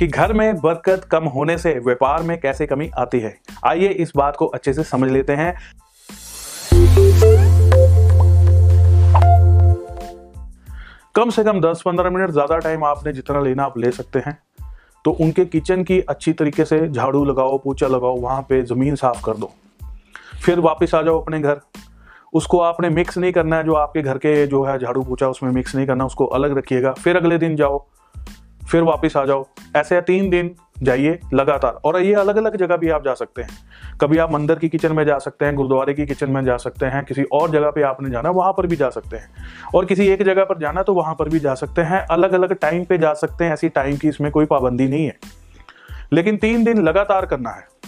कि घर में बरकत कम होने से व्यापार में कैसे कमी आती है? आइए इस बात को अच्छे से समझ लेते हैं। कम से कम 10-15 मिनट ज़्यादा टाइम आपने जितना लेना आप ले सकते हैं। तो उनके किचन की अच्छी तरीके से झाड़ू लगाओ, पोछा लगाओ, वहाँ पे ज़मीन साफ़ कर दो। फिर वापस आ जाओ अपने घर। उसको आपने मिक्स नहीं करना है जो आपके घर के जो है झाड़ू पोछा उसमें मिक्स नहीं करना, उसको अलग रखिएगा। फिर अगले दिन जाओ। फिर वापस आ जाओ। ऐसे तीन दिन जाइए लगातार। और ये अलग अलग जगह भी आप जा सकते हैं। कभी आप मंदिर की किचन में जा सकते हैं, गुरुद्वारे की किचन में जा सकते हैं, किसी और जगह पे आपने जाना, वहाँ पर भी जा सकते हैं। और किसी एक जगह पर जाना तो वहाँ पर भी जा सकते हैं। अलग अलग टाइम पे जा सकते हैं, ऐसी टाइम की इसमें कोई पाबंदी नहीं है। लेकिन तीन दिन लगातार करना है।